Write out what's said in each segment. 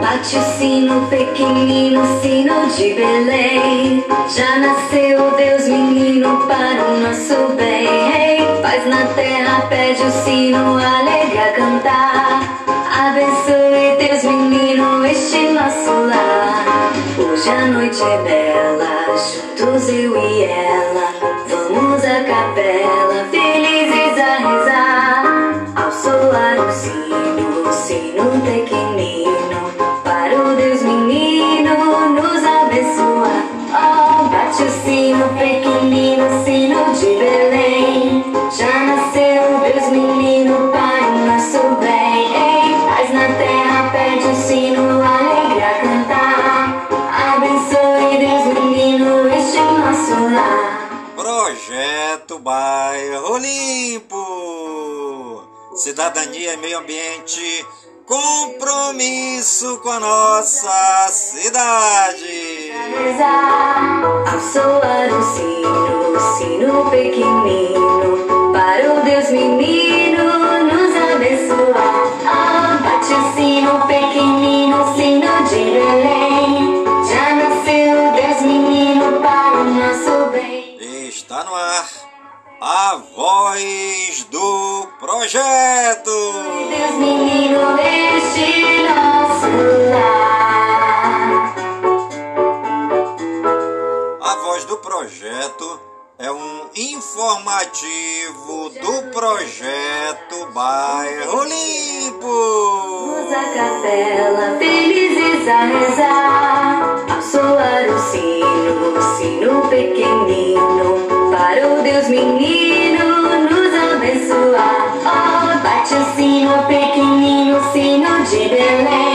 Bate o sino pequenino, sino de Belém. Já nasceu Deus menino para o nosso bem. Paz na terra, pede o sino, alegra cantar. Abençoe Deus menino este nosso lar. Hoje a noite é bela, juntos eu e ela. Capela, Limpo. Cidadania e meio ambiente. Compromisso com a nossa cidade. rezar Ao soar o sino, sino pequenino Para o Deus menino nos abençoar Ah, bate o sino pequenino, sino de Belém Já nasceu Deus menino para o nosso bem Está no ar a voz do projeto. Deus menino, este nosso lar A voz do projeto é um informativo do projeto Bairro Limpo. Vamos à capela, felizes a rezar. Ao soar o sino, o sino pequenino, para o Deus menino nos abençoar. Oh, bate o sino pequenino, sino de Belém.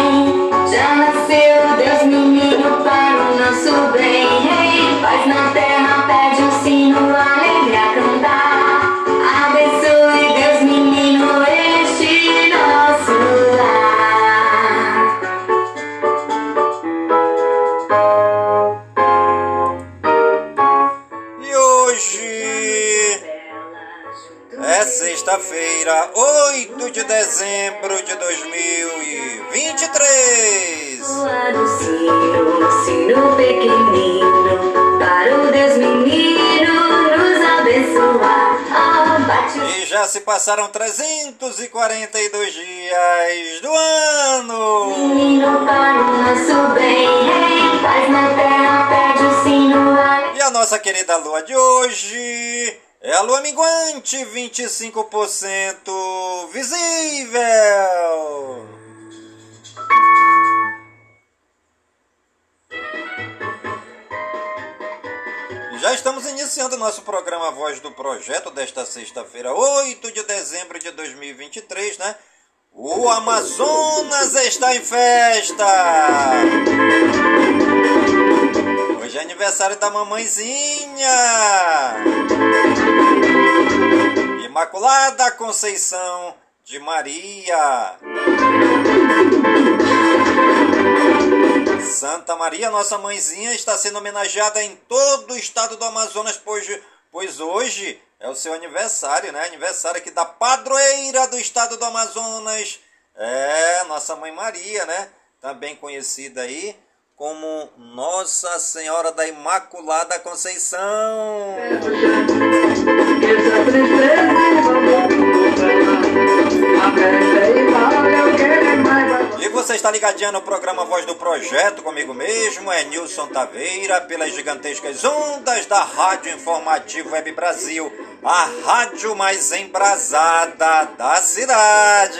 Dezembro de 2023. Soar o sino, sino pequenino, para o Deus menino nos abençoar. Ah, bate o E já se passaram 342 dias do ano. sino para o nosso bem. Ei, paz na terra, pede o sino. E a nossa querida lua de hoje é a lua minguante, 25% visível. Já estamos iniciando o nosso programa Voz do Projeto desta sexta-feira, 8 de dezembro de 2023, né? O Amazonas está em festa! Hoje é aniversário da mamãezinha! Imaculada Conceição de Maria! Santa Maria, nossa mãezinha, está sendo homenageada em todo o estado do Amazonas, pois, pois hoje é o seu aniversário, né? Aniversário aqui da padroeira do estado do Amazonas. É, nossa mãe Maria, né? Também conhecida aí como Nossa Senhora da Imaculada Conceição. E você está ligadinho no programa Voz do Projeto comigo mesmo, é Nilson Taveira, pelas gigantescas ondas da Rádio Informativo Web Brasil, a rádio mais embrasada da cidade.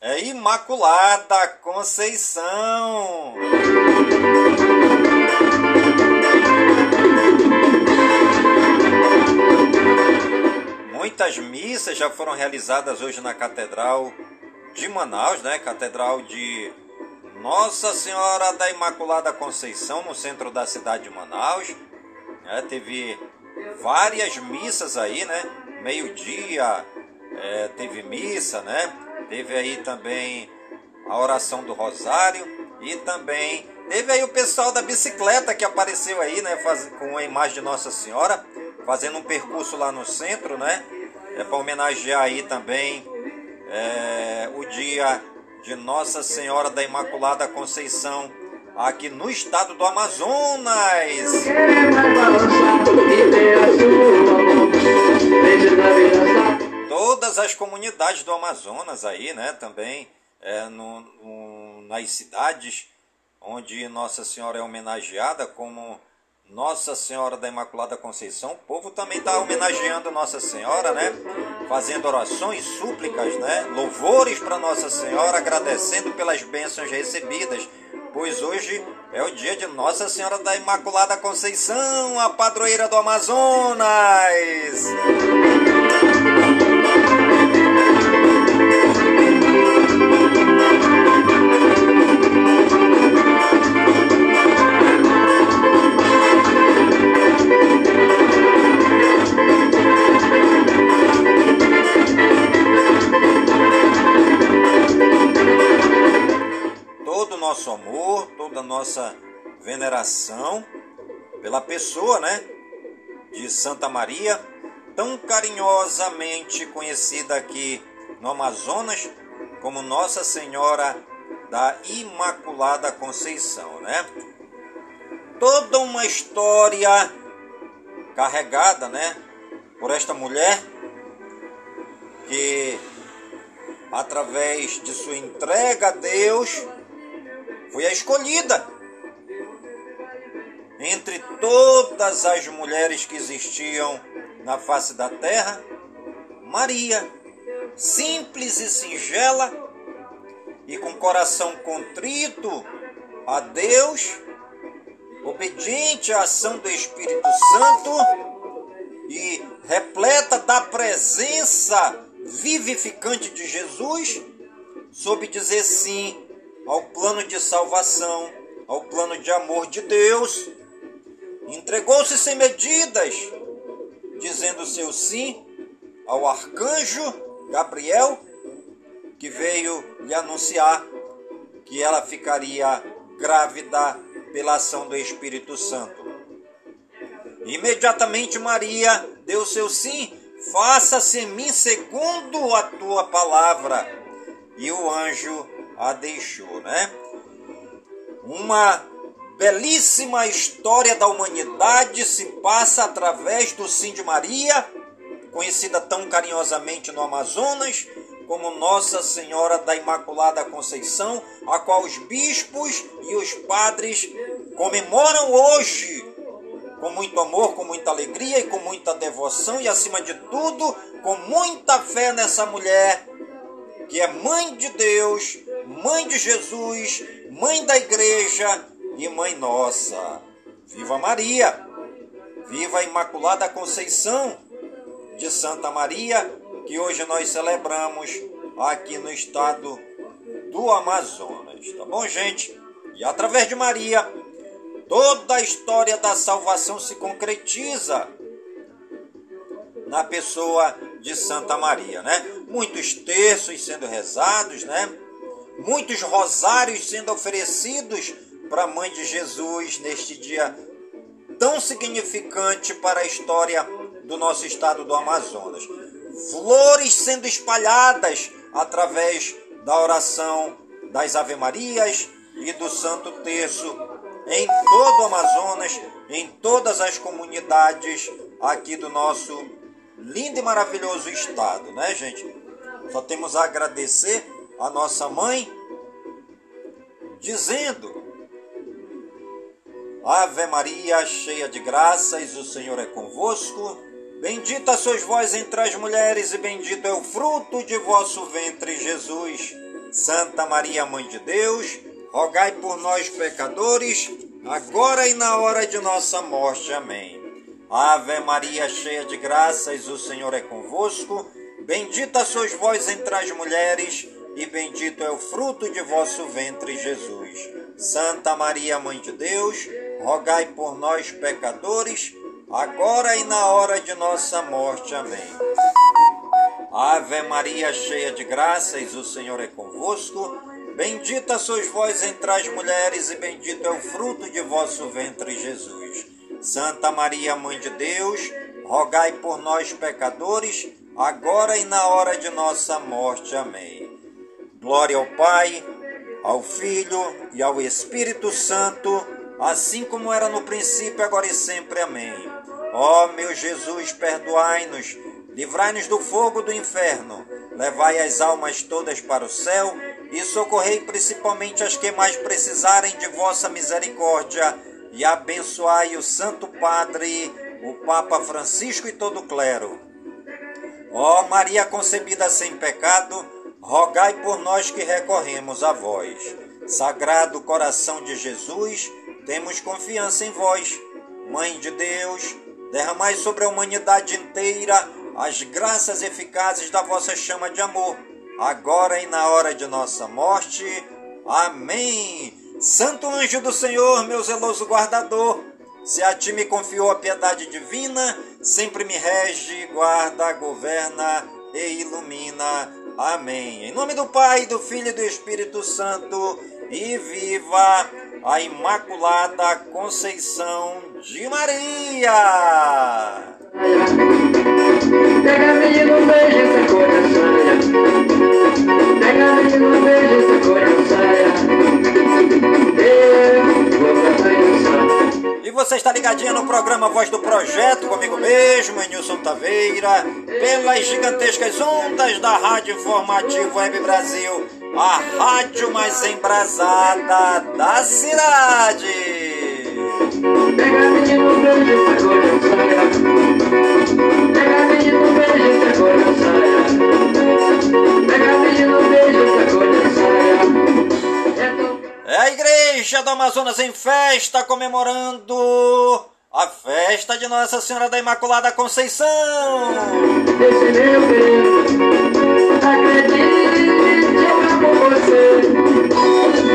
É Imaculada Conceição! Muitas missas já foram realizadas hoje na Catedral de Manaus, né? Catedral de Nossa Senhora da Imaculada Conceição, no centro da cidade de Manaus. É, teve várias missas aí, né? Meio-dia é, teve missa, né? Teve aí também a oração do Rosário e também teve aí o pessoal da bicicleta que apareceu aí, né? Faz, com a imagem de Nossa Senhora, fazendo um percurso lá no centro, né? É para homenagear aí também é, o dia de Nossa Senhora da Imaculada Conceição aqui no estado do Amazonas. Todas as comunidades do Amazonas aí, né, também é, no, no, nas cidades onde Nossa Senhora é homenageada como Nossa Senhora da Imaculada Conceição, o povo também está homenageando Nossa Senhora, né? Fazendo orações, súplicas, né? Louvores para Nossa Senhora, agradecendo pelas bênçãos recebidas pois hoje é o dia de Nossa Senhora da Imaculada Conceição, a padroeira do Amazonas. Nosso amor, toda a nossa veneração pela pessoa, né, de Santa Maria, tão carinhosamente conhecida aqui no Amazonas como Nossa Senhora da Imaculada Conceição, né? Toda uma história carregada, né, por esta mulher que através de sua entrega a Deus foi a escolhida. Entre todas as mulheres que existiam na face da terra, Maria, simples e singela e com coração contrito a Deus, obediente à ação do Espírito Santo e repleta da presença vivificante de Jesus, soube dizer sim ao plano de salvação, ao plano de amor de Deus. Entregou-se sem medidas, dizendo seu sim ao arcanjo Gabriel, que veio lhe anunciar que ela ficaria grávida pela ação do Espírito Santo. Imediatamente Maria deu seu sim, faça-se em mim segundo a tua palavra. E o anjo a deixou, né? Uma belíssima história da humanidade se passa através do Sim de Maria, conhecida tão carinhosamente no Amazonas como Nossa Senhora da Imaculada Conceição, a qual os bispos e os padres comemoram hoje com muito amor, com muita alegria e com muita devoção e acima de tudo, com muita fé nessa mulher que é mãe de Deus, mãe de Jesus, mãe da igreja e mãe nossa. Viva Maria! Viva a Imaculada Conceição de Santa Maria, que hoje nós celebramos aqui no estado do Amazonas. Tá bom, gente? E através de Maria, toda a história da salvação se concretiza na pessoa de Santa Maria, né? Muitos terços sendo rezados, né? Muitos rosários sendo oferecidos para a Mãe de Jesus neste dia tão significante para a história do nosso estado do Amazonas. Flores sendo espalhadas através da oração das Ave Marias e do Santo Terço em todo o Amazonas, em todas as comunidades aqui do nosso lindo e maravilhoso estado, né, gente? Só temos a agradecer a nossa mãe, dizendo: Ave Maria, cheia de graças, o Senhor é convosco. Bendita sois vós entre as mulheres, e bendito é o fruto de vosso ventre, Jesus. Santa Maria, Mãe de Deus, rogai por nós, pecadores, agora e na hora de nossa morte. Amém. Ave Maria, cheia de graças, o Senhor é convosco. Bendita sois vós entre as mulheres, e bendito é o fruto de vosso ventre, Jesus. Santa Maria, Mãe de Deus, rogai por nós, pecadores, agora e na hora de nossa morte. Amém. Ave Maria, cheia de graças, o Senhor é convosco. Bendita sois vós entre as mulheres, e bendito é o fruto de vosso ventre, Jesus. Santa Maria, Mãe de Deus, rogai por nós, pecadores, agora e na hora de nossa morte. Amém. Glória ao Pai, ao Filho e ao Espírito Santo, assim como era no princípio, agora e sempre. Amém. Ó meu Jesus, perdoai-nos, livrai-nos do fogo do inferno, levai as almas todas para o céu e socorrei principalmente as que mais precisarem de vossa misericórdia e abençoai o Santo Padre, o Papa Francisco e todo o clero. Ó Maria concebida sem pecado, rogai por nós que recorremos a vós. Sagrado coração de Jesus, temos confiança em vós. Mãe de Deus, derramai sobre a humanidade inteira as graças eficazes da vossa chama de amor, agora e na hora de nossa morte. Amém. Santo anjo do Senhor, meu zeloso guardador, se a ti me confiou a piedade divina, sempre me rege, guarda, governa e ilumina. Amém. Em nome do Pai, do Filho e do Espírito Santo, e viva a Imaculada Conceição de Maria. Pega menino, beija essa cor da saia. Pega menino, beija essa cor da saia. Eu vou dançar. E você está ligadinha no programa Voz do Projeto, comigo mesmo, Nilson Taveira, pelas gigantescas ondas da Rádio Informativo Web Brasil, a rádio mais embrasada da cidade. Pega menino, beija a Igreja do Amazonas em festa comemorando a festa de Nossa Senhora da Imaculada Conceição. Meu Deus, acredite, eu amo você.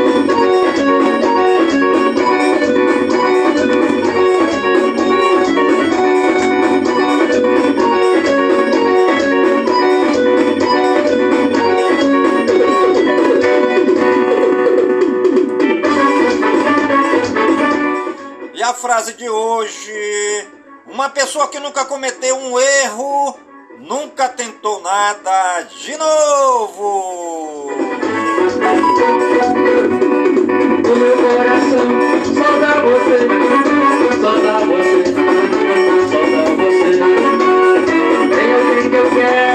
Frase de hoje: Uma pessoa que nunca cometeu um erro nunca tentou nada de novo. O meu coração só dá você, só dá você, só dá você. Tem alguém que eu quero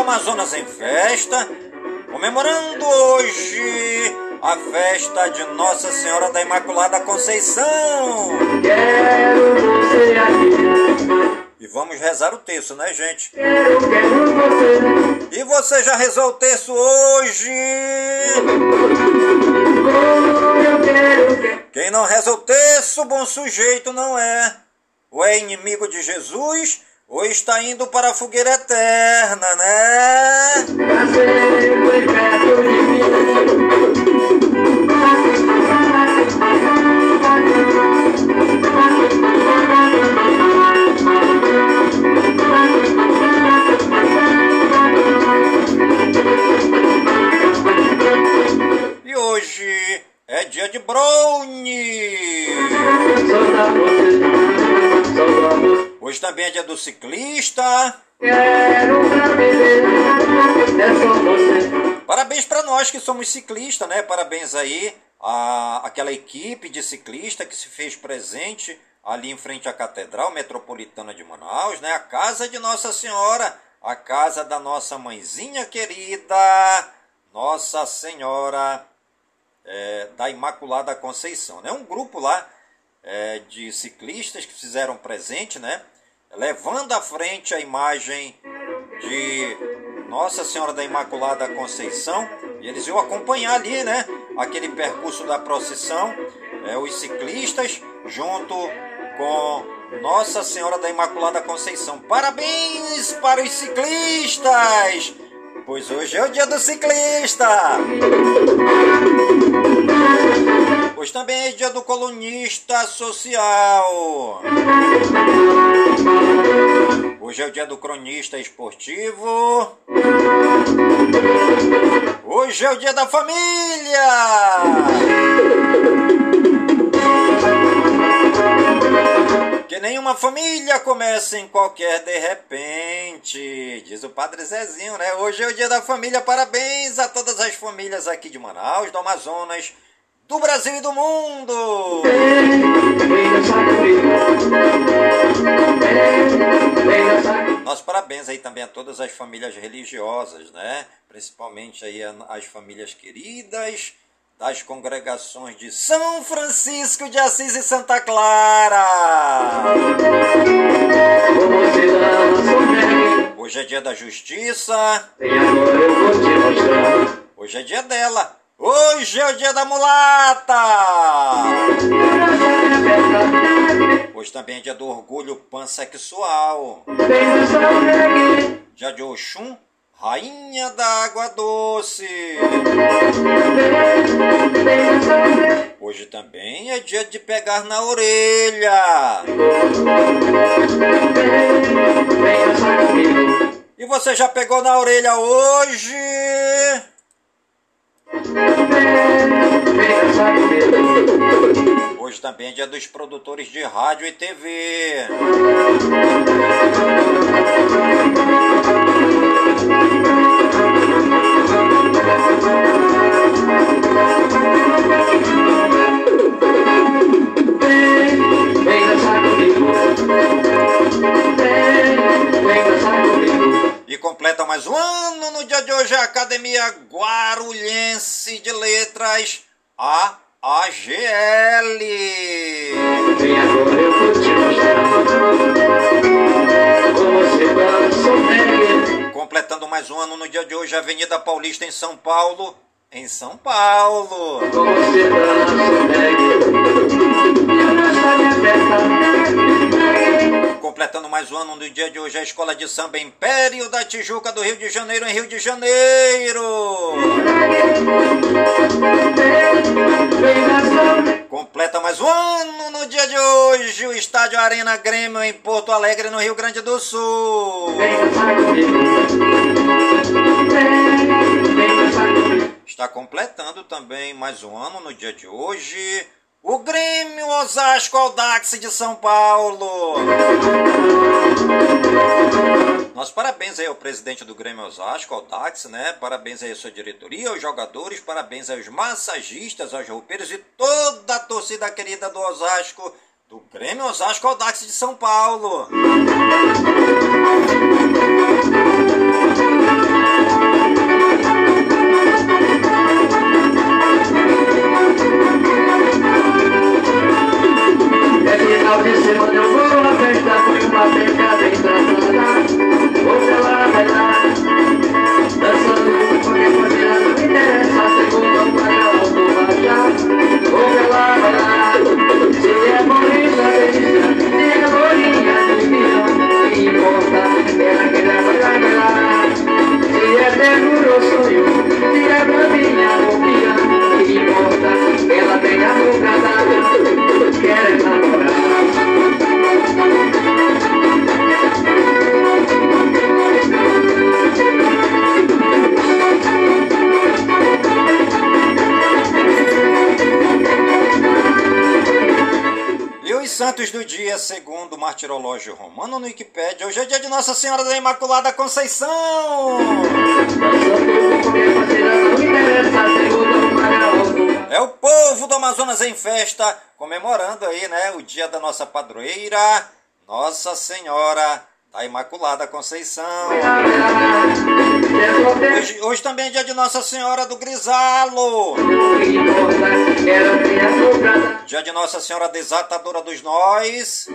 Amazonas em festa, comemorando hoje a festa de Nossa Senhora da Imaculada Conceição. Quero você aqui. E vamos rezar o texto, né, gente? Quero, quero você. E você já rezou o texto hoje? Quem não reza o texto, bom sujeito não é. Ou é inimigo de Jesus, ou está indo para a fogueira eterna, né? E hoje é dia de brownie! Hoje também é dia do ciclista. Parabéns para nós que somos ciclistas, né? Parabéns aí a aquela equipe de ciclista que se fez presente ali em frente à Catedral Metropolitana de Manaus, né? A casa de Nossa Senhora, a casa da nossa mãezinha querida, Nossa Senhora é, da Imaculada Conceição. É né? um grupo lá é, de ciclistas que fizeram presente, né? levando à frente a imagem de Nossa Senhora da Imaculada Conceição. E eles iam acompanhar ali, né? Aquele percurso da procissão. É, os ciclistas junto com Nossa Senhora da Imaculada Conceição. Parabéns para os ciclistas! Pois hoje é o dia do ciclista! Hoje também é dia do colunista social. Hoje é o dia do cronista esportivo. Hoje é o dia da família. Que nenhuma família comece em qualquer de repente, diz o Padre Zezinho, né? Hoje é o dia da família, parabéns a todas as famílias aqui de Manaus, do Amazonas, do Brasil e do mundo. Nossos parabéns aí também a todas as famílias religiosas, né? Principalmente aí as famílias queridas das congregações de São Francisco de Assis e Santa Clara. Hoje é dia da justiça. Hoje é dia dela. Hoje é o dia da mulata! Hoje também é dia do orgulho pansexual. Dia de Oxum, rainha da água doce. Hoje também é dia de pegar na orelha. E você já pegou na orelha hoje? Hoje também é dia dos produtores de rádio e TV. Vem comigo. Completa mais um ano no dia de hoje a Academia Guarulhense de Letras, a AGL. Completando mais um ano no dia de hoje, Avenida Paulista em São Paulo, em São Paulo. Completando mais um ano no dia de hoje, a Escola de Samba Império da Tijuca do Rio de Janeiro, em Rio de Janeiro. Completa mais um ano no dia de hoje, o Estádio Arena Grêmio em Porto Alegre, no Rio Grande do Sul. Está completando também mais um ano no dia de hoje. O Grêmio Osasco Audax de São Paulo. Nosso parabéns aí ao presidente do Grêmio Osasco, Audax, né? Parabéns aí à sua diretoria, aos jogadores, parabéns aos massagistas, aos roupeiros e toda a torcida querida do Osasco, do Grêmio Osasco Audax de São Paulo. Tratada Vou pra lá santos do dia, segundo o martirológio romano no Wikipédia, hoje é dia de Nossa Senhora da Imaculada Conceição. É o povo do Amazonas em festa, comemorando aí, né, o dia da nossa padroeira, Nossa Senhora da Imaculada Conceição. Hoje, hoje, também é dia de Nossa Senhora do Grisalo. Dia de Nossa Senhora Desatadora dos Nós.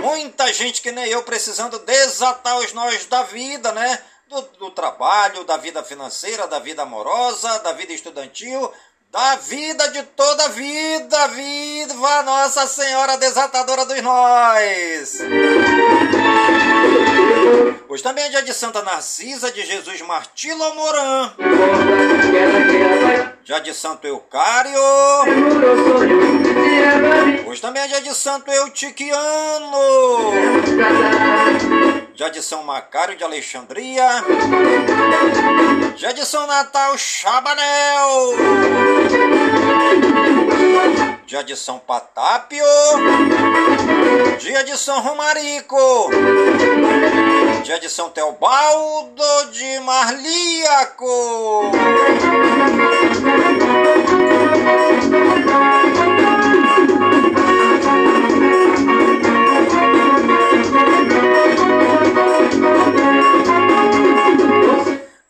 Muita gente que nem eu precisando desatar os nós da vida, né? Do, do, trabalho, da vida financeira, da vida amorosa, da vida estudantil, da vida de toda vida. Viva Nossa Senhora Desatadora dos Nós! Hoje também é dia de Santa Narcisa, de Jesus Martilo Moran. Dia de Santo Eucário. Hoje também é dia de Santo Eutiquiano. Dia de São Macário de Alexandria. Dia de São Natal Chabanel. Dia de São Patápio. Dia de São Romarico. Dia de São Teobaldo de Marliaco.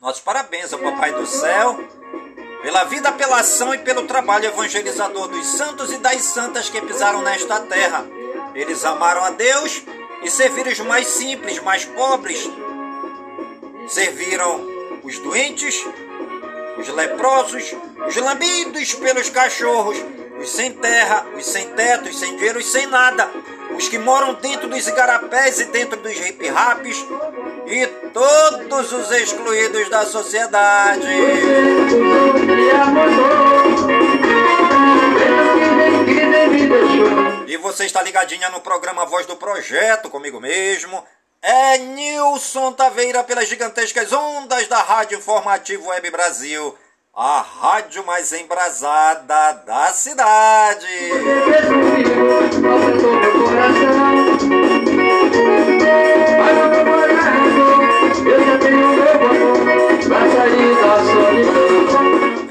Nossos parabéns ao Papai do Céu pela vida, pela ação e pelo trabalho evangelizador dos santos e das santas que pisaram nesta terra. Eles amaram a Deus e serviram os mais simples, mais pobres. Serviram os doentes, os leprosos, os lambidos pelos cachorros, os sem terra, os sem teto, os sem dinheiro, os sem nada, os que moram dentro dos igarapés e dentro dos hip-raps e todos os excluídos da sociedade. E você está ligadinha no programa Voz do Projeto, comigo mesmo. É Nilson Taveira pelas gigantescas ondas da Rádio Informativo Web Brasil, a rádio mais embrasada da cidade.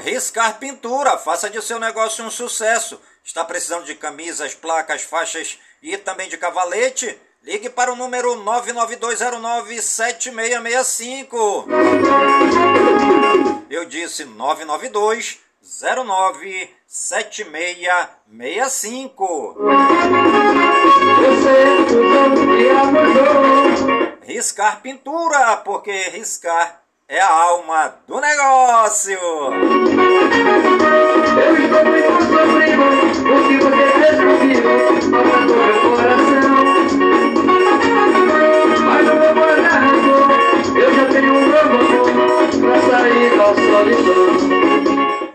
Riscar Pintura, faça de seu negócio um sucesso. Está precisando de camisas, placas, faixas e também de cavalete? Ligue para o número 992097665. Eu disse 992097665. Riscar pintura, porque riscar é a alma do negócio. Eu estou muito sofrido, porque você desconfiou, matando meu coração.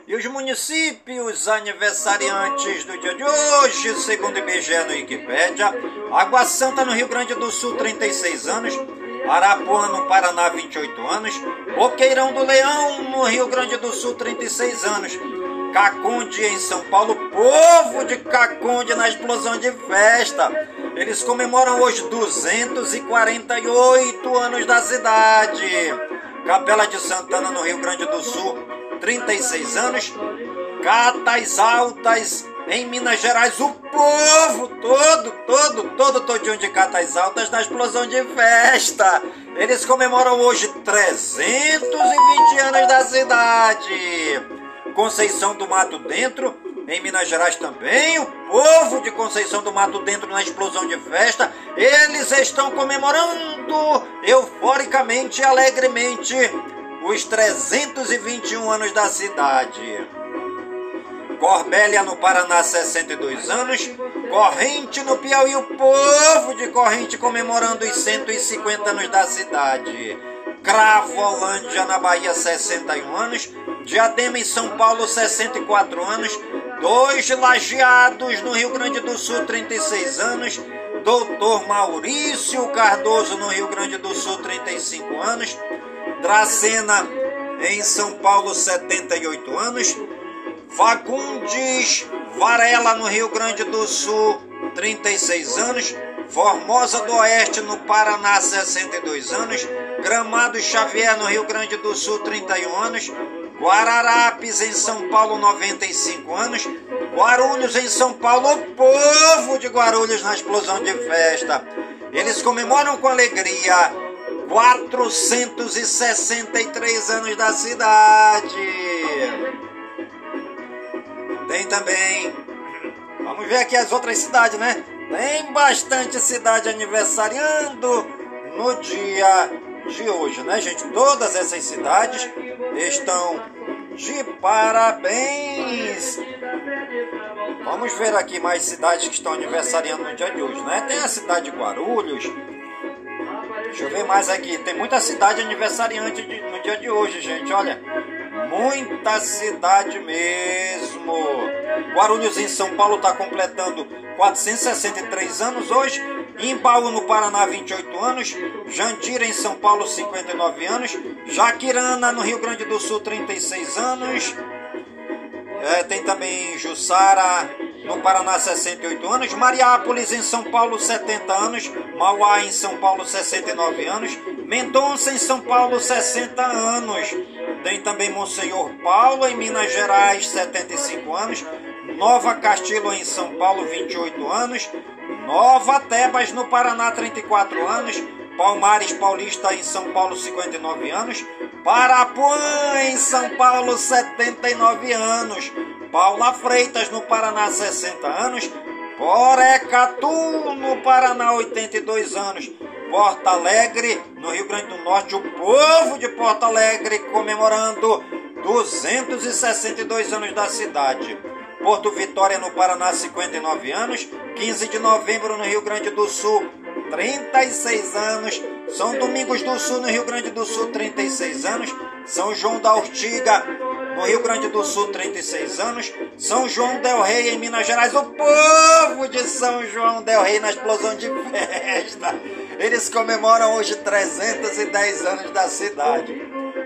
E os municípios aniversariantes do dia de hoje, segundo o IBGE no Wikipédia, Água Santa no Rio Grande do Sul, 36 anos, Arapuã no Paraná, 28 anos, Boqueirão do Leão no Rio Grande do Sul, 36 anos, Caconde em São Paulo, povo de Caconde na explosão de festa. Eles comemoram hoje 248 anos da cidade. Capela de Santana no Rio Grande do Sul, 36 anos. Catas Altas em Minas Gerais, o povo todo, todo, todo todinho de Catas Altas na explosão de festa. Eles comemoram hoje 320 anos da cidade. Conceição do Mato Dentro, em Minas Gerais também, o povo de Conceição do Mato Dentro na explosão de festa, eles estão comemorando euforicamente e alegremente os 321 anos da cidade. Corbélia no Paraná, 62 anos. Corrente no Piauí, o povo de Corrente comemorando os 150 anos da cidade. Cravolândia na Bahia, 61 anos. Diadema em São Paulo, 64 anos. Dois lajeados no Rio Grande do Sul, 36 anos. Doutor Maurício Cardoso no Rio Grande do Sul, 35 anos. Dracena em São Paulo, 78 anos. Fagundes Varela, no Rio Grande do Sul, 36 anos. Formosa do Oeste, no Paraná, 62 anos. Gramado Xavier, no Rio Grande do Sul, 31 anos. Guararapes, em São Paulo, 95 anos. Guarulhos, em São Paulo, o povo de Guarulhos na explosão de festa. Eles comemoram com alegria 463 anos da cidade. Tem também. Vamos ver aqui as outras cidades, né? Tem bastante cidade aniversariando no dia de hoje, né, gente? Todas essas cidades estão de parabéns. Vamos ver aqui mais cidades que estão aniversariando no dia de hoje, né? Tem a cidade de Guarulhos. Deixa eu ver mais aqui. Tem muita cidade aniversariante no dia de hoje, gente. Olha, muita cidade mesmo. Guarulhos em São Paulo está completando 463 anos hoje. Imbaú no Paraná 28 anos, Jandira em São Paulo 59 anos, Jaquirana no Rio Grande do Sul 36 anos, é, tem também Jussara no Paraná 68 anos, Mariápolis em São Paulo 70 anos, Mauá em São Paulo 69 anos, Mendonça em São Paulo 60 anos, tem também Monsenhor Paulo em Minas Gerais 75 anos, Nova Castilho em São Paulo 28 anos, Nova Tebas no Paraná 34 anos, Palmares Paulista em São Paulo 59 anos, Parapuã em São Paulo 79 anos, Paula Freitas no Paraná 60 anos, Porecatu no Paraná 82 anos, Porto Alegre no Rio Grande do Norte, o povo de Porto Alegre comemorando 262 anos da cidade. Porto Vitória no Paraná, 59 anos. 15 de novembro no Rio Grande do Sul, 36 anos. São Domingos do Sul no Rio Grande do Sul, 36 anos. São João da Ortiga no Rio Grande do Sul, 36 anos. São João Del Rei em Minas Gerais. O povo de São João Del Rei na explosão de festa. Eles comemoram hoje 310 anos da cidade.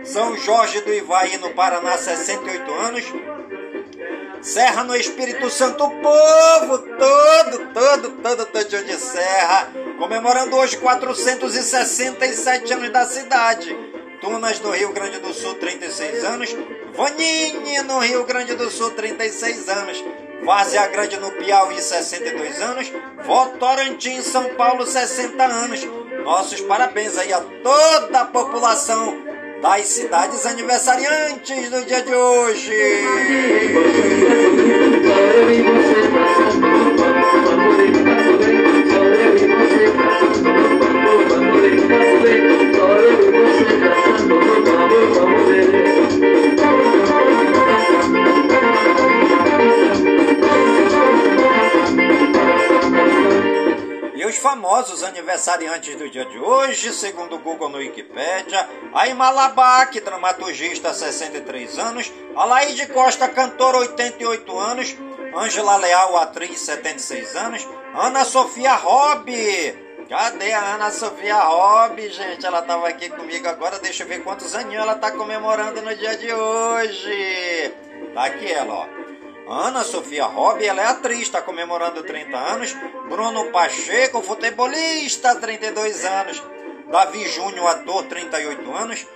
São Jorge do Ivaí no Paraná, 68 anos. Serra no Espírito Santo, o povo todo, todo, todo, todo de Serra, comemorando hoje 467 anos da cidade. Tunas no Rio Grande do Sul, 36 anos. Vaninha no Rio Grande do Sul, 36 anos. Várzea Grande no Piauí, 62 anos. Votorantim, São Paulo, 60 anos. Nossos parabéns aí a toda a população das cidades aniversariantes do dia de hoje. Os famosos aniversariantes do dia de hoje, segundo o Google no Wikipedia, a Imalabac, dramaturgista, 63 anos, Alaide Costa, cantora, 88 anos, Ângela Leal, atriz, 76 anos, Ana Sofia Hobby. Cadê a Ana Sofia Hobby, gente? Ela estava aqui comigo agora, deixa eu ver quantos aninhos ela está comemorando no dia de hoje. Tá aqui ela, ó. Ana Sofia Robb, ela é atriz, está comemorando 30 anos. Bruno Pacheco, futebolista, 32 anos. Davi Júnior, ator, 38 anos.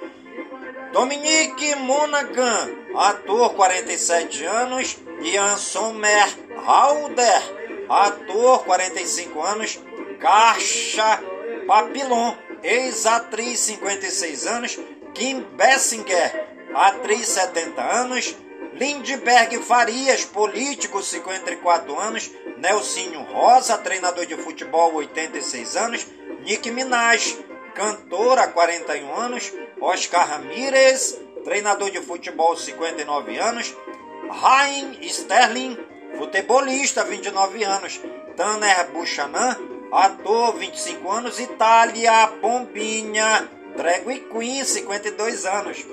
Dominique Monaghan, ator, 47 anos. Ian Sommer Halder, ator, 45 anos. Caixa Papillon, ex-atriz, 56 anos. Kim Bessinger, atriz, 70 anos. Lindbergh Farias, político, 54 anos. Nelsinho Rosa, treinador de futebol, 86 anos. Nick Minaj, cantora, 41 anos. Oscar Ramírez, treinador de futebol, 59 anos. Ryan Sterling, futebolista, 29 anos. Tanner Buchanan, ator, 25 anos. Itália Pombinha, drag queen, 52 anos.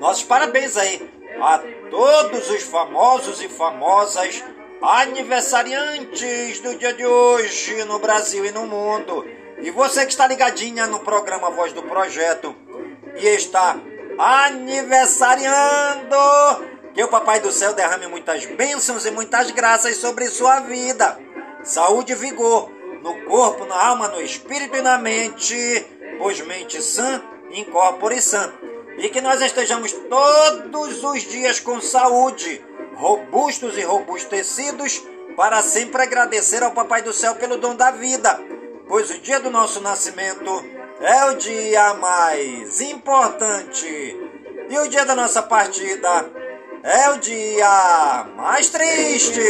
Nossos parabéns aí a todos os famosos e famosas aniversariantes do dia de hoje no Brasil e no mundo. E você que está ligadinha no programa Voz do Projeto e está aniversariando, que o Papai do Céu derrame muitas bênçãos e muitas graças sobre sua vida. Saúde e vigor no corpo, na alma, no espírito e na mente, pois mente sã, incorpore sã. E que nós estejamos todos os dias com saúde, robustos e robustecidos, para sempre agradecer ao Papai do Céu pelo dom da vida, pois o dia do nosso nascimento é o dia mais importante e o dia da nossa partida é o dia mais triste.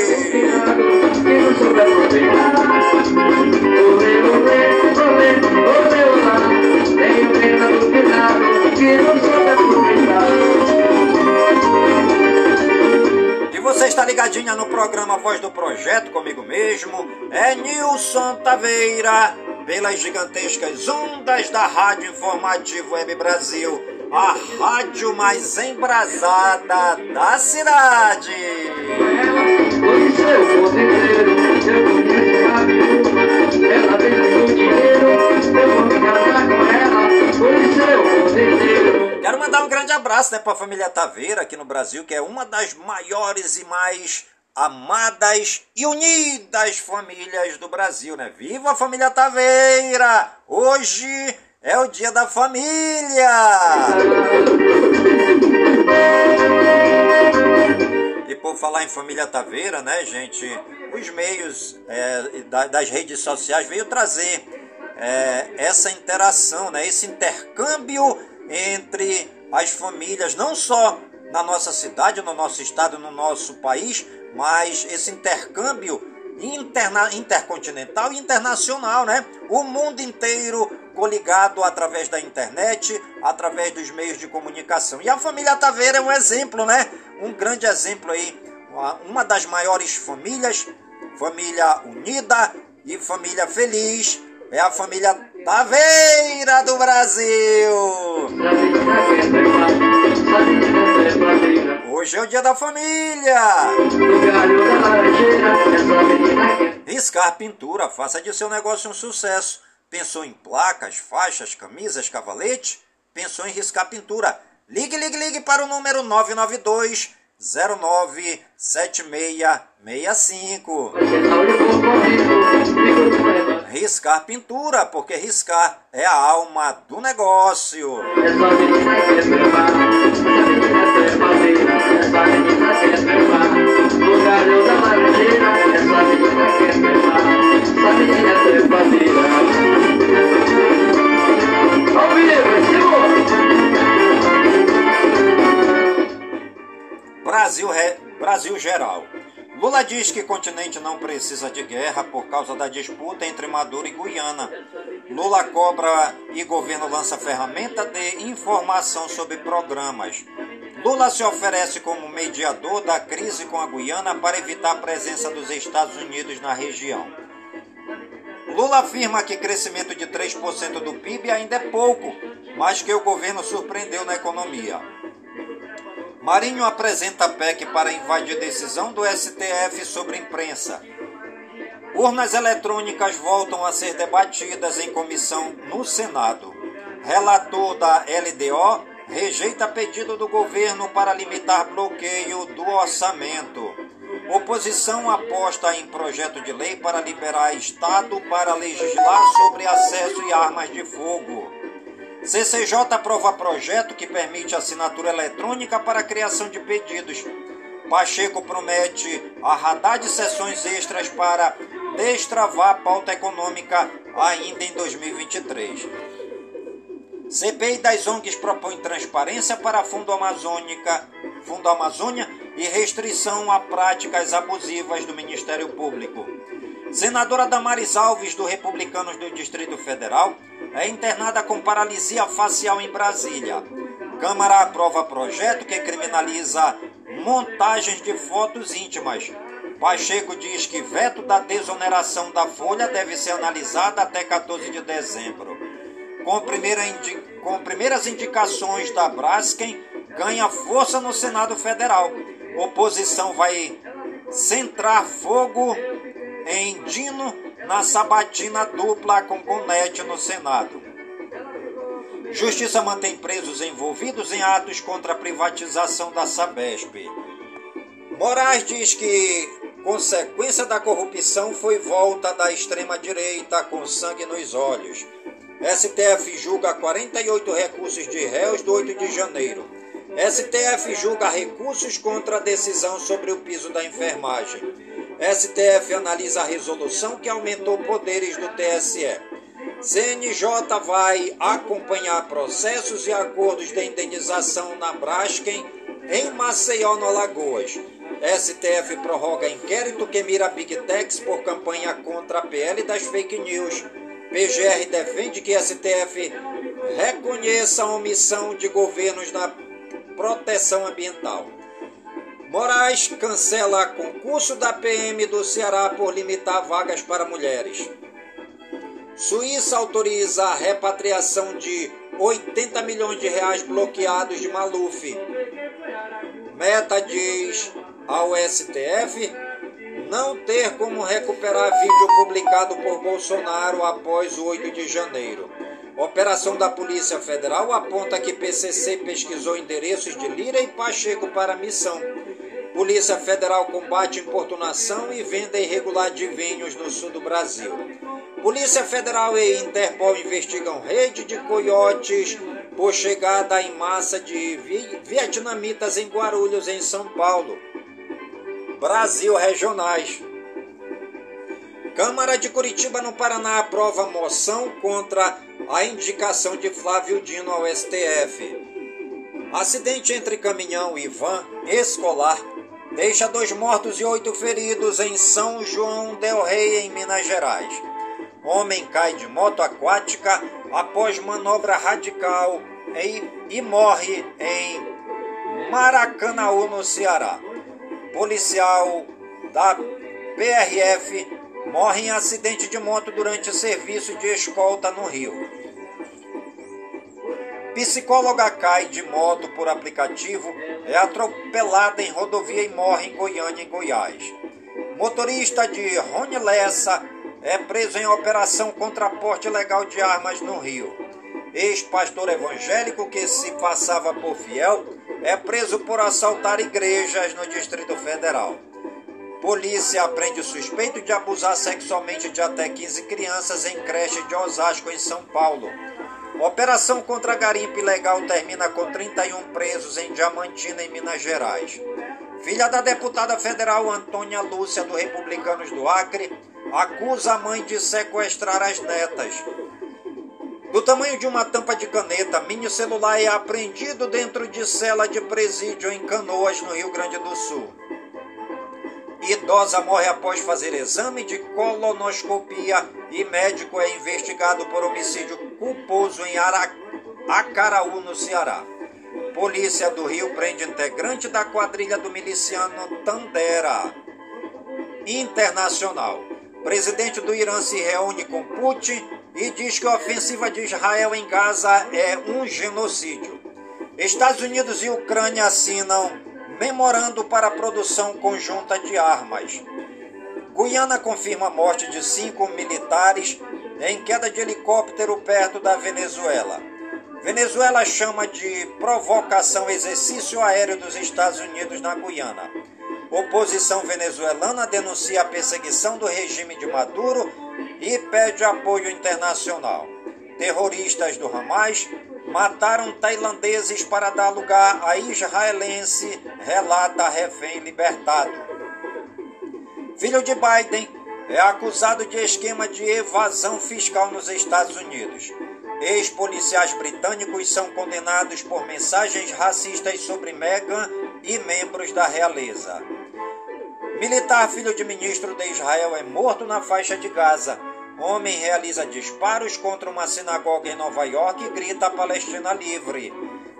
E você está ligadinha no programa Voz do Projeto comigo mesmo, é Nilson Taveira, pelas gigantescas ondas da Rádio Informativo Web Brasil a rádio mais embrasada da cidade. Quero mandar um grande abraço né, para a família Taveira aqui no Brasil, que é uma das maiores e mais amadas e unidas famílias do Brasil, né? Viva a família Taveira! Hoje é o dia da família! E por falar em família Taveira, né, gente? Os meios é, das redes sociais veio trazer é, essa interação, né, esse intercâmbio entre as famílias, não só na nossa cidade, no nosso estado, no nosso país, mas esse intercâmbio interna, intercontinental e internacional, né? O mundo inteiro coligado através da internet, através dos meios de comunicação. E a família Taveira é um exemplo, né? Um grande exemplo aí, uma, das maiores famílias, família unida e família feliz, é a família Taveira do Brasil. Hoje é o dia da família. Riscar pintura, faça de seu negócio um sucesso. Pensou em placas, faixas, camisas, cavalete? Pensou em riscar pintura? Ligue, ligue, ligue para o número 992 097665. Riscar pintura, porque riscar é a alma do negócio. Brasil, Brasil geral. Lula diz que continente não precisa de guerra por causa da disputa entre Maduro e Guiana. Lula cobra e governo lança ferramenta de informação sobre programas. Lula se oferece como mediador da crise com a Guiana para evitar a presença dos Estados Unidos na região. Lula afirma que crescimento de 3% do PIB ainda é pouco, mas que o governo surpreendeu na economia. Marinho apresenta PEC para invadir decisão do STF sobre imprensa. Urnas eletrônicas voltam a ser debatidas em comissão no Senado. Relator da LDO rejeita pedido do governo para limitar bloqueio do orçamento. Oposição aposta em projeto de lei para liberar Estado para legislar sobre acesso e armas de fogo. CCJ aprova projeto que permite assinatura eletrônica para a criação de pedidos. Pacheco promete a Haddad sessões extras para destravar a pauta econômica ainda em 2023. CPI das ONGs propõe transparência para Fundo Amazônica, Fundo Amazônia e restrição a práticas abusivas do Ministério Público. Senadora Damares Alves, do Republicanos do Distrito Federal, é internada com paralisia facial em Brasília. Câmara aprova projeto que criminaliza montagens de fotos íntimas. Pacheco diz que veto da desoneração da folha deve ser analisada até 14 de dezembro. Com, primeira indi... com primeiras indicações da Braskem, ganha força no Senado Federal. Oposição vai centrar fogo em Dino na sabatina dupla com Bonete no Senado. Justiça mantém presos envolvidos em atos contra a privatização da Sabesp. Moraes diz que consequência da corrupção foi volta da extrema-direita com sangue nos olhos. STF julga 48 recursos de réus do 8 de janeiro. STF julga recursos contra a decisão sobre o piso da enfermagem. STF analisa a resolução que aumentou poderes do TSE. CNJ vai acompanhar processos e acordos de indenização na Braskem em Maceió, no Alagoas. STF prorroga inquérito que mira Big Techs por campanha contra a PL das fake news. PGR defende que STF reconheça a omissão de governos na proteção ambiental. Moraes cancela concurso da PM do Ceará por limitar vagas para mulheres. Suíça autoriza a repatriação de 80 milhões de reais bloqueados de Maluf. Meta diz ao STF não ter como recuperar vídeo publicado por Bolsonaro após o 8 de janeiro. Operação da Polícia Federal aponta que PCC pesquisou endereços de Lira e Pacheco para missão. Polícia Federal combate importunação e venda irregular de vinhos no sul do Brasil. Polícia Federal e Interpol investigam rede de coiotes por chegada em massa de vietnamitas em Guarulhos, em São Paulo. Brasil Regionais. Câmara de Curitiba, no Paraná, aprova moção contra a indicação de Flávio Dino ao STF. Acidente entre caminhão e van escolar deixa dois mortos e oito feridos em São João del Rei, em Minas Gerais. Homem cai de moto aquática após manobra radical e, e morre em Maracanaú, no Ceará. Policial da PRF morre em acidente de moto durante serviço de escolta no Rio. Psicóloga cai de moto por aplicativo, é atropelada em rodovia e morre em Goiânia, em Goiás. Motorista de Rony Lessa é preso em operação contra porte ilegal de armas no Rio. Ex-pastor evangélico que se passava por fiel é preso por assaltar igrejas no Distrito Federal. Polícia aprende suspeito de abusar sexualmente de até 15 crianças em creche de Osasco, em São Paulo. Operação contra garimpo ilegal termina com 31 presos em Diamantina, em Minas Gerais. Filha da deputada federal Antônia Lúcia, do Republicanos do Acre, acusa a mãe de sequestrar as netas. Do tamanho de uma tampa de caneta, mini celular é apreendido dentro de cela de presídio em Canoas, no Rio Grande do Sul. Idosa morre após fazer exame de colonoscopia e médico é investigado por homicídio culposo em Ara... Acaraú, no Ceará. Polícia do Rio prende integrante da quadrilha do miliciano Tandera. Internacional. Presidente do Irã se reúne com Putin e diz que a ofensiva de Israel em Gaza é um genocídio. Estados Unidos e Ucrânia assinam memorando para a produção conjunta de armas. Guiana confirma a morte de cinco militares em queda de helicóptero perto da Venezuela. Venezuela chama de provocação exercício aéreo dos Estados Unidos na Guiana. Oposição venezuelana denuncia a perseguição do regime de Maduro e pede apoio internacional. Terroristas do Hamas mataram tailandeses para dar lugar a israelense, relata refém libertado. Filho de Biden é acusado de esquema de evasão fiscal nos Estados Unidos. Ex-policiais britânicos são condenados por mensagens racistas sobre Meghan e membros da realeza. Militar filho de ministro de Israel é morto na faixa de Gaza Homem realiza disparos contra uma sinagoga em Nova York e grita Palestina livre.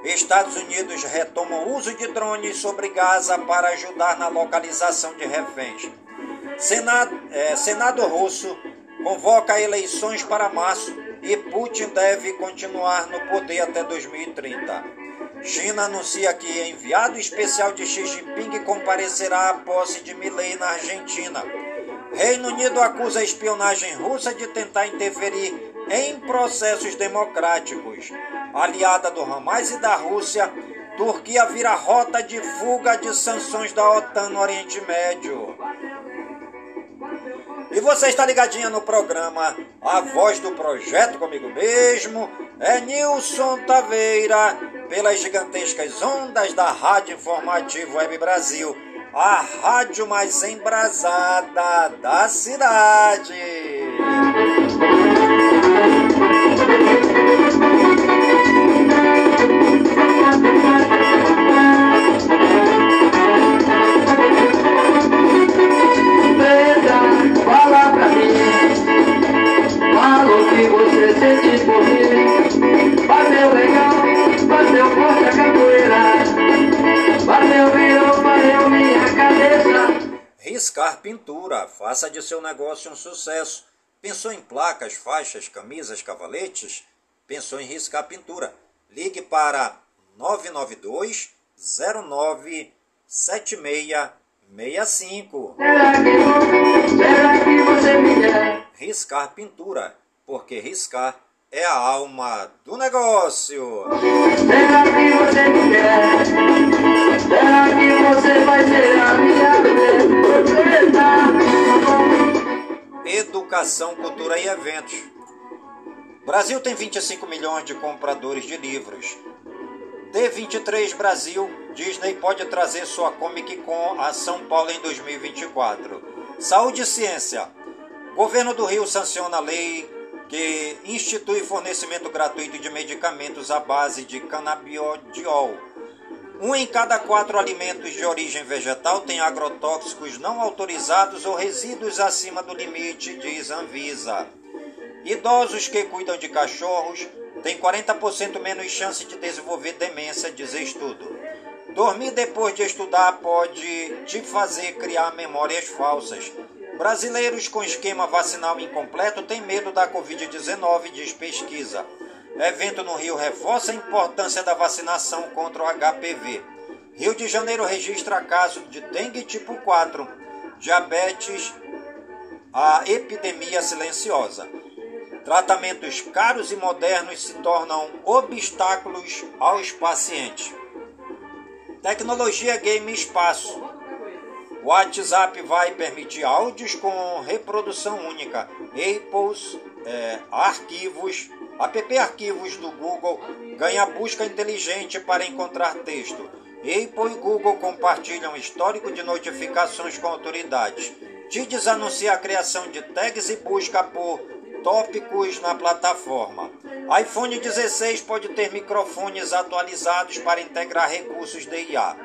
Estados Unidos retomam o uso de drones sobre Gaza para ajudar na localização de reféns. Senado, é, Senado russo convoca eleições para março e Putin deve continuar no poder até 2030. China anuncia que enviado especial de Xi Jinping comparecerá à posse de Milley na Argentina. Reino Unido acusa a espionagem russa de tentar interferir em processos democráticos. Aliada do Hamas e da Rússia, Turquia vira rota de fuga de sanções da OTAN no Oriente Médio. E você está ligadinha no programa A Voz do Projeto comigo mesmo, é Nilson Taveira, pelas gigantescas ondas da Rádio Informativo Web Brasil a rádio mais embrasada da cidade. Negócio um sucesso. Pensou em placas, faixas, camisas, cavaletes? Pensou em riscar pintura? Ligue para 992 09 7665. Riscar pintura, porque riscar é a alma do negócio. Será que você me quer? Será que você vai ser a minha mulher? Educação, cultura e eventos. Brasil tem 25 milhões de compradores de livros. D23 Brasil, Disney pode trazer sua Comic Con a São Paulo em 2024. Saúde e ciência. Governo do Rio sanciona a lei que institui fornecimento gratuito de medicamentos à base de canabidiol. Um em cada quatro alimentos de origem vegetal tem agrotóxicos não autorizados ou resíduos acima do limite, diz Anvisa. Idosos que cuidam de cachorros têm 40% menos chance de desenvolver demência, diz estudo. Dormir depois de estudar pode te fazer criar memórias falsas. Brasileiros com esquema vacinal incompleto têm medo da Covid-19, diz pesquisa. Evento no Rio reforça a importância da vacinação contra o HPV. Rio de Janeiro registra caso de dengue tipo 4. Diabetes, a epidemia silenciosa. Tratamentos caros e modernos se tornam obstáculos aos pacientes. Tecnologia Game Espaço. WhatsApp vai permitir áudios com reprodução única. Apple's é, arquivos, app arquivos do Google ganha busca inteligente para encontrar texto. Apple e Google compartilham histórico de notificações com autoridades. Tides anuncia a criação de tags e busca por tópicos na plataforma. iPhone 16 pode ter microfones atualizados para integrar recursos de IA.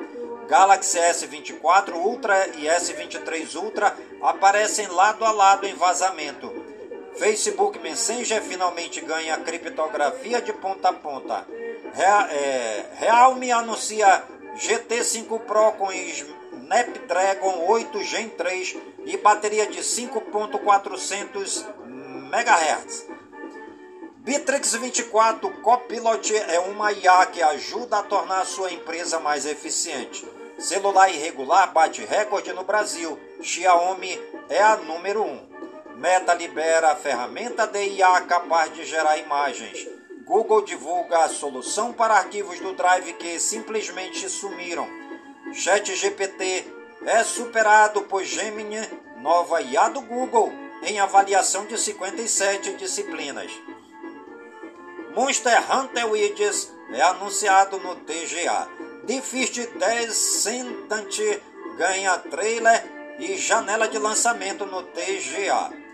Galaxy S24 Ultra e S23 Ultra aparecem lado a lado em vazamento. Facebook Messenger finalmente ganha criptografia de ponta a ponta. Real, é, Realme anuncia GT5 Pro com Snapdragon 8 Gen 3 e bateria de 5.400 MHz. Bitrix 24 Copilot é uma IA que ajuda a tornar a sua empresa mais eficiente. Celular irregular bate recorde no Brasil. Xiaomi é a número 1. Meta libera a ferramenta de IA capaz de gerar imagens. Google divulga a solução para arquivos do Drive que simplesmente sumiram. ChatGPT é superado por Gemini, nova IA do Google, em avaliação de 57 disciplinas. Monster Hunter Widgets é anunciado no TGA. The First Descendant ganha trailer e janela de lançamento no TGA.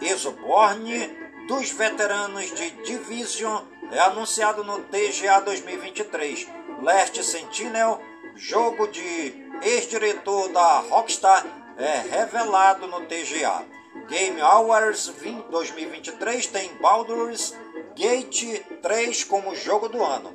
Exoborn dos veteranos de Division é anunciado no TGA 2023. Last Sentinel, jogo de ex-diretor da Rockstar, é revelado no TGA. Game Awards 2023 tem Baldur's Gate 3 como jogo do ano.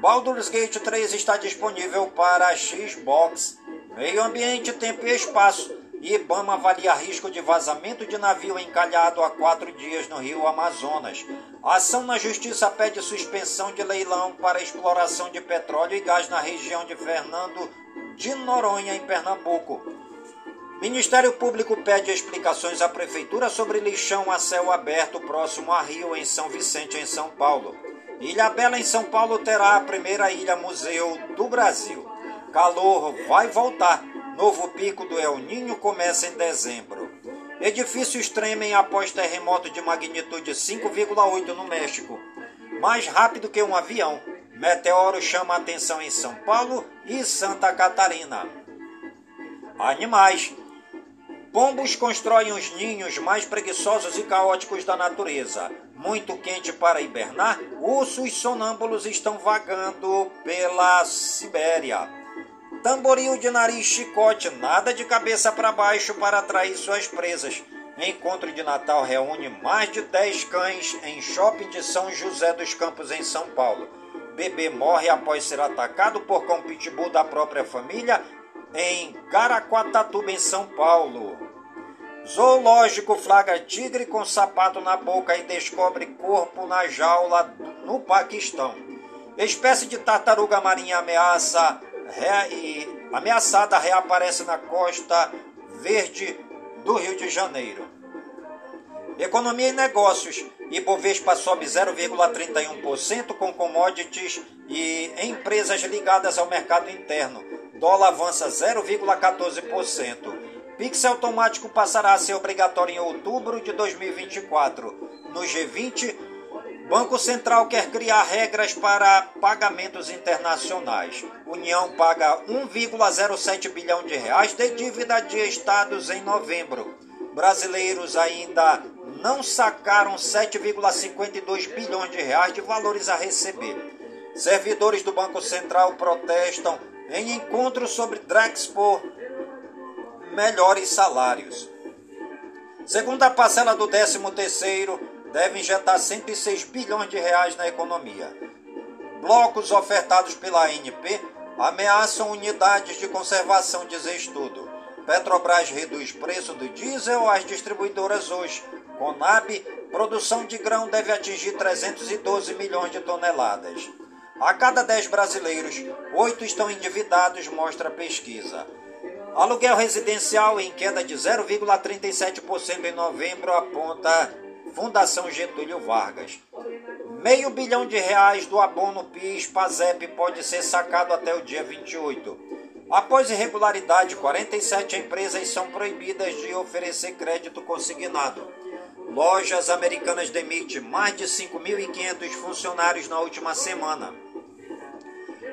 Baldur's Gate 3 está disponível para Xbox. Meio Ambiente, Tempo e Espaço. IBAMA avalia risco de vazamento de navio encalhado há quatro dias no rio Amazonas. A ação na Justiça pede suspensão de leilão para exploração de petróleo e gás na região de Fernando de Noronha, em Pernambuco. Ministério Público pede explicações à Prefeitura sobre lixão a céu aberto próximo a Rio, em São Vicente, em São Paulo. Ilha Bela em São Paulo terá a primeira ilha museu do Brasil. Calor vai voltar. Novo pico do El Ninho começa em dezembro. Edifícios tremem após terremoto de magnitude 5,8 no México. Mais rápido que um avião. Meteoro chama atenção em São Paulo e Santa Catarina. Animais. Pombos constroem os ninhos mais preguiçosos e caóticos da natureza. Muito quente para hibernar, ursos sonâmbulos estão vagando pela Sibéria. Tamboril de nariz chicote, nada de cabeça para baixo para atrair suas presas. Encontro de Natal reúne mais de 10 cães em shopping de São José dos Campos, em São Paulo. Bebê morre após ser atacado por cão pitbull da própria família em Caraguatatuba, em São Paulo. Zoológico flagra tigre com sapato na boca e descobre corpo na jaula no Paquistão. Espécie de tartaruga marinha ameaça rea, e, ameaçada reaparece na costa verde do Rio de Janeiro. Economia e negócios. Ibovespa sobe 0,31% com commodities e empresas ligadas ao mercado interno. Dólar avança 0,14%. Pix automático passará a ser obrigatório em outubro de 2024. No G20, Banco Central quer criar regras para pagamentos internacionais. União paga 1,07 bilhão de reais de dívida de estados em novembro. Brasileiros ainda não sacaram 7,52 bilhões de reais de valores a receber. Servidores do Banco Central protestam em encontro sobre Drexpo melhores salários. Segunda parcela do 13º deve injetar 106 bilhões de reais na economia. Blocos ofertados pela ANP ameaçam unidades de conservação, diz estudo. Petrobras reduz preço do diesel às distribuidoras hoje. Conab, produção de grão deve atingir 312 milhões de toneladas. A cada 10 brasileiros, 8 estão endividados, mostra a pesquisa. Aluguel residencial em queda de 0,37% em novembro, aponta Fundação Getúlio Vargas. Meio bilhão de reais do abono PIS PASEP pode ser sacado até o dia 28. Após irregularidade, 47 empresas são proibidas de oferecer crédito consignado. Lojas americanas demitem mais de 5.500 funcionários na última semana.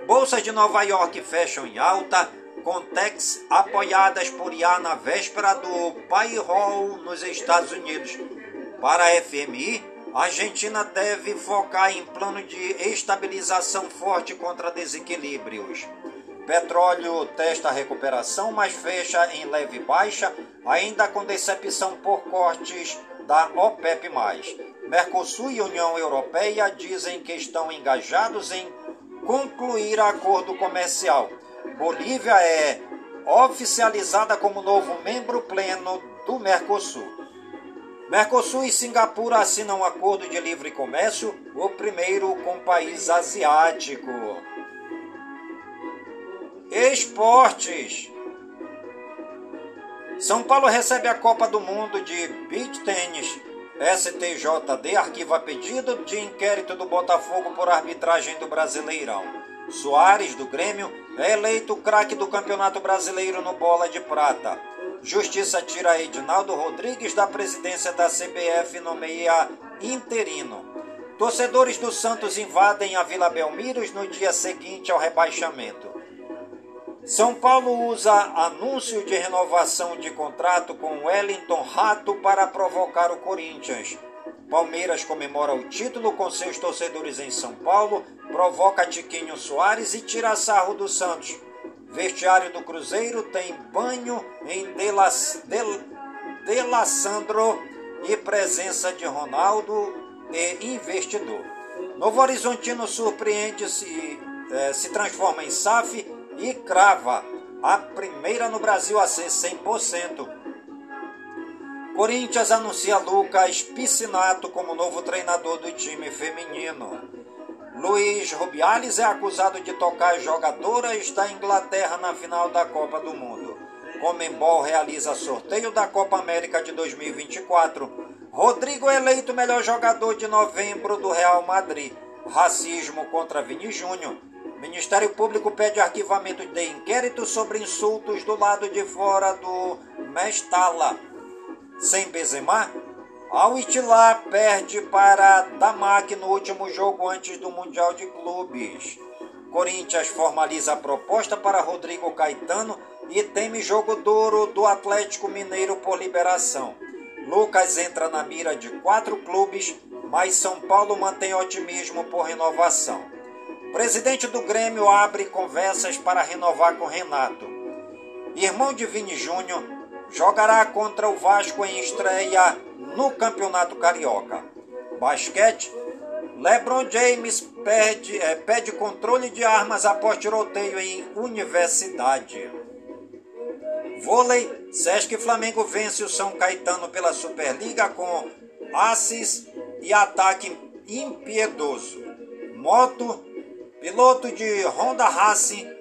Bolsas de Nova York fecham em alta Contex apoiadas por IA na véspera do payroll nos Estados Unidos. Para a FMI, a Argentina deve focar em plano de estabilização forte contra desequilíbrios. Petróleo testa recuperação, mas fecha em leve baixa, ainda com decepção por cortes da OPEP+. Mercosul e União Europeia dizem que estão engajados em concluir acordo comercial Bolívia é oficializada como novo membro pleno do Mercosul. Mercosul e Singapura assinam um acordo de livre comércio, o primeiro com país asiático. Esportes. São Paulo recebe a Copa do Mundo de Beach Tênis. STJD arquiva pedido de inquérito do Botafogo por arbitragem do Brasileirão. Soares, do Grêmio, é eleito craque do Campeonato Brasileiro no Bola de Prata. Justiça tira Edinaldo Rodrigues da presidência da CBF no meia interino. Torcedores do Santos invadem a Vila Belmiros no dia seguinte ao rebaixamento. São Paulo usa anúncio de renovação de contrato com Wellington Rato para provocar o Corinthians. Palmeiras comemora o título com seus torcedores em São Paulo, provoca Tiquinho Soares e tira sarro do Santos. Vestiário do Cruzeiro tem banho em Delassandro e presença de Ronaldo e investidor. Novo Horizontino surpreende-se, eh, se transforma em SAF e crava a primeira no Brasil a ser 100%. Corinthians anuncia Lucas Piscinato como novo treinador do time feminino. Luiz Rubiales é acusado de tocar jogadoras da Inglaterra na final da Copa do Mundo. Comembol realiza sorteio da Copa América de 2024. Rodrigo é eleito melhor jogador de novembro do Real Madrid. Racismo contra Vini Júnior. Ministério Público pede arquivamento de inquérito sobre insultos do lado de fora do Mestala. Sem Benzema, Al Ittihad perde para Damac no último jogo antes do Mundial de Clubes. Corinthians formaliza a proposta para Rodrigo Caetano e teme jogo duro do Atlético Mineiro por liberação. Lucas entra na mira de quatro clubes, mas São Paulo mantém otimismo por renovação. Presidente do Grêmio abre conversas para renovar com Renato. Irmão de Vini Júnior jogará contra o Vasco em estreia no Campeonato Carioca. Basquete, LeBron James pede, é, pede controle de armas após tiroteio em universidade. Vôlei, Sesc Flamengo vence o São Caetano pela Superliga com Assis e ataque impiedoso. Moto, piloto de Honda Racing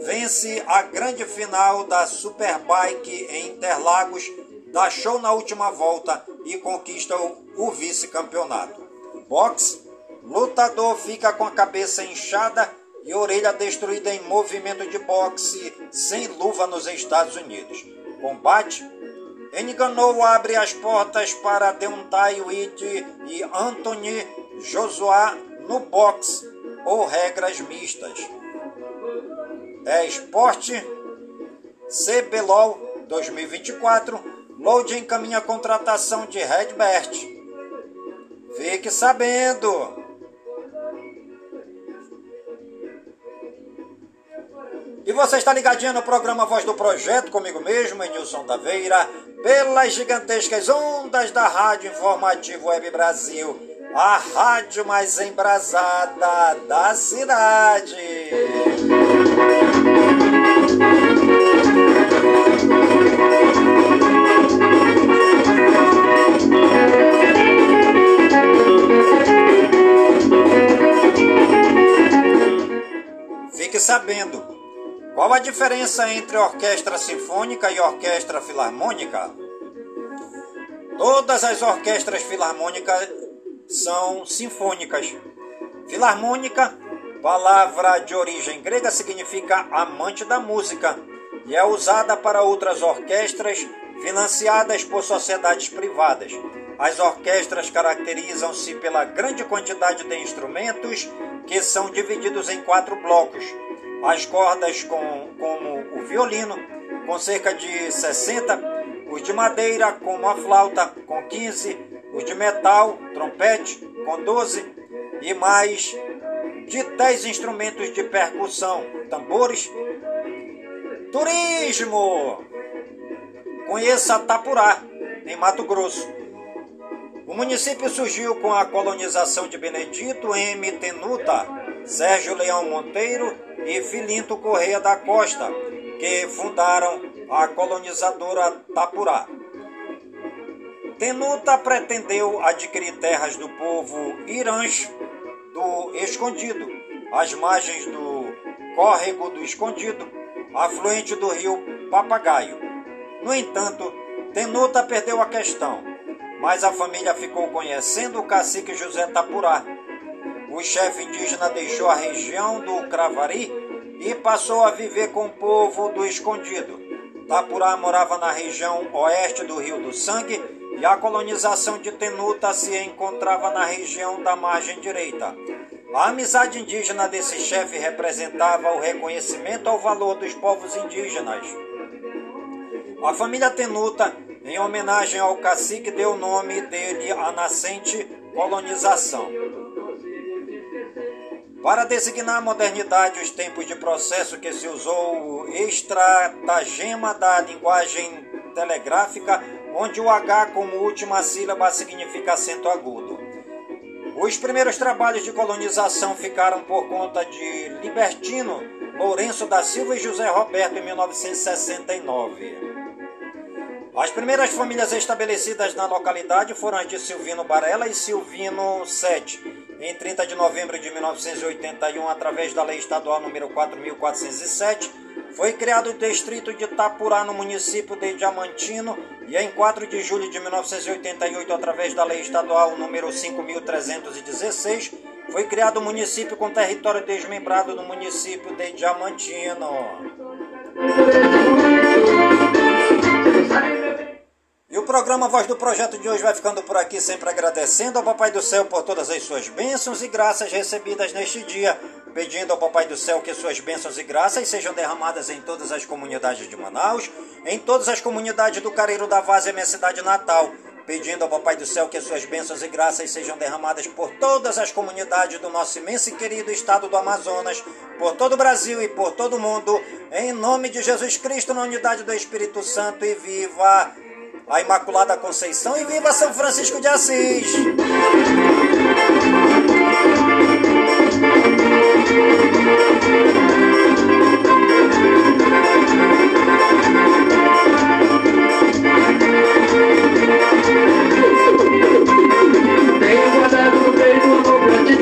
vence a grande final da Superbike em Interlagos, dá show na última volta e conquista o vice-campeonato. Box, lutador fica com a cabeça inchada e orelha destruída em movimento de boxe sem luva nos Estados Unidos. Combate, Enganou abre as portas para Deontay Witt e Anthony Joshua no boxe ou regras mistas. É esporte CBLOL 2024. Load encaminha a contratação de Redbert. Fique sabendo. E você está ligadinho no programa Voz do Projeto, comigo mesmo, Nilson Taveira, pelas gigantescas ondas da Rádio Informativo Web Brasil, a rádio mais embrasada da cidade. Fique sabendo qual a diferença entre orquestra sinfônica e orquestra filarmônica? Todas as orquestras filarmônicas são sinfônicas. Filarmônica, palavra de origem grega, significa amante da música e é usada para outras orquestras financiadas por sociedades privadas. As orquestras caracterizam-se pela grande quantidade de instrumentos que são divididos em quatro blocos as cordas com, como o violino, com cerca de 60, os de madeira, como a flauta, com 15, os de metal, trompete, com 12, e mais de 10 instrumentos de percussão, tambores. Turismo! Conheça Tapurá, em Mato Grosso. O município surgiu com a colonização de Benedito M. Tenuta, Sérgio Leão Monteiro e Filinto Correia da Costa, que fundaram a colonizadora Tapurá. Tenuta pretendeu adquirir terras do povo Irancho do Escondido, às margens do Córrego do Escondido, afluente do rio Papagaio. No entanto, Tenuta perdeu a questão, mas a família ficou conhecendo o cacique José Tapurá, o chefe indígena deixou a região do Cravari e passou a viver com o povo do Escondido. Tapurá morava na região oeste do Rio do Sangue e a colonização de Tenuta se encontrava na região da margem direita. A amizade indígena desse chefe representava o reconhecimento ao valor dos povos indígenas. A família Tenuta, em homenagem ao cacique, deu o nome dele à nascente colonização. Para designar a modernidade os tempos de processo que se usou o estratagema da linguagem telegráfica, onde o H como última sílaba significa acento agudo. Os primeiros trabalhos de colonização ficaram por conta de Libertino, Lourenço da Silva e José Roberto em 1969. As primeiras famílias estabelecidas na localidade foram as de Silvino Barella e Silvino Sete em 30 de novembro de 1981, através da Lei Estadual número 4407, foi criado o distrito de Itapurá no município de Diamantino e em 4 de julho de 1988, através da Lei Estadual número 5316, foi criado o município com território desmembrado no município de Diamantino. E o programa Voz do Projeto de hoje vai ficando por aqui, sempre agradecendo ao Papai do Céu por todas as suas bênçãos e graças recebidas neste dia, pedindo ao Papai do Céu que suas bênçãos e graças sejam derramadas em todas as comunidades de Manaus, em todas as comunidades do Careiro da Vaz, minha cidade natal, pedindo ao Papai do Céu que suas bênçãos e graças sejam derramadas por todas as comunidades do nosso imenso e querido estado do Amazonas, por todo o Brasil e por todo o mundo, em nome de Jesus Cristo, na unidade do Espírito Santo e viva a Imaculada Conceição e viva São Francisco de Assis! Tenho guardado o beijo no grande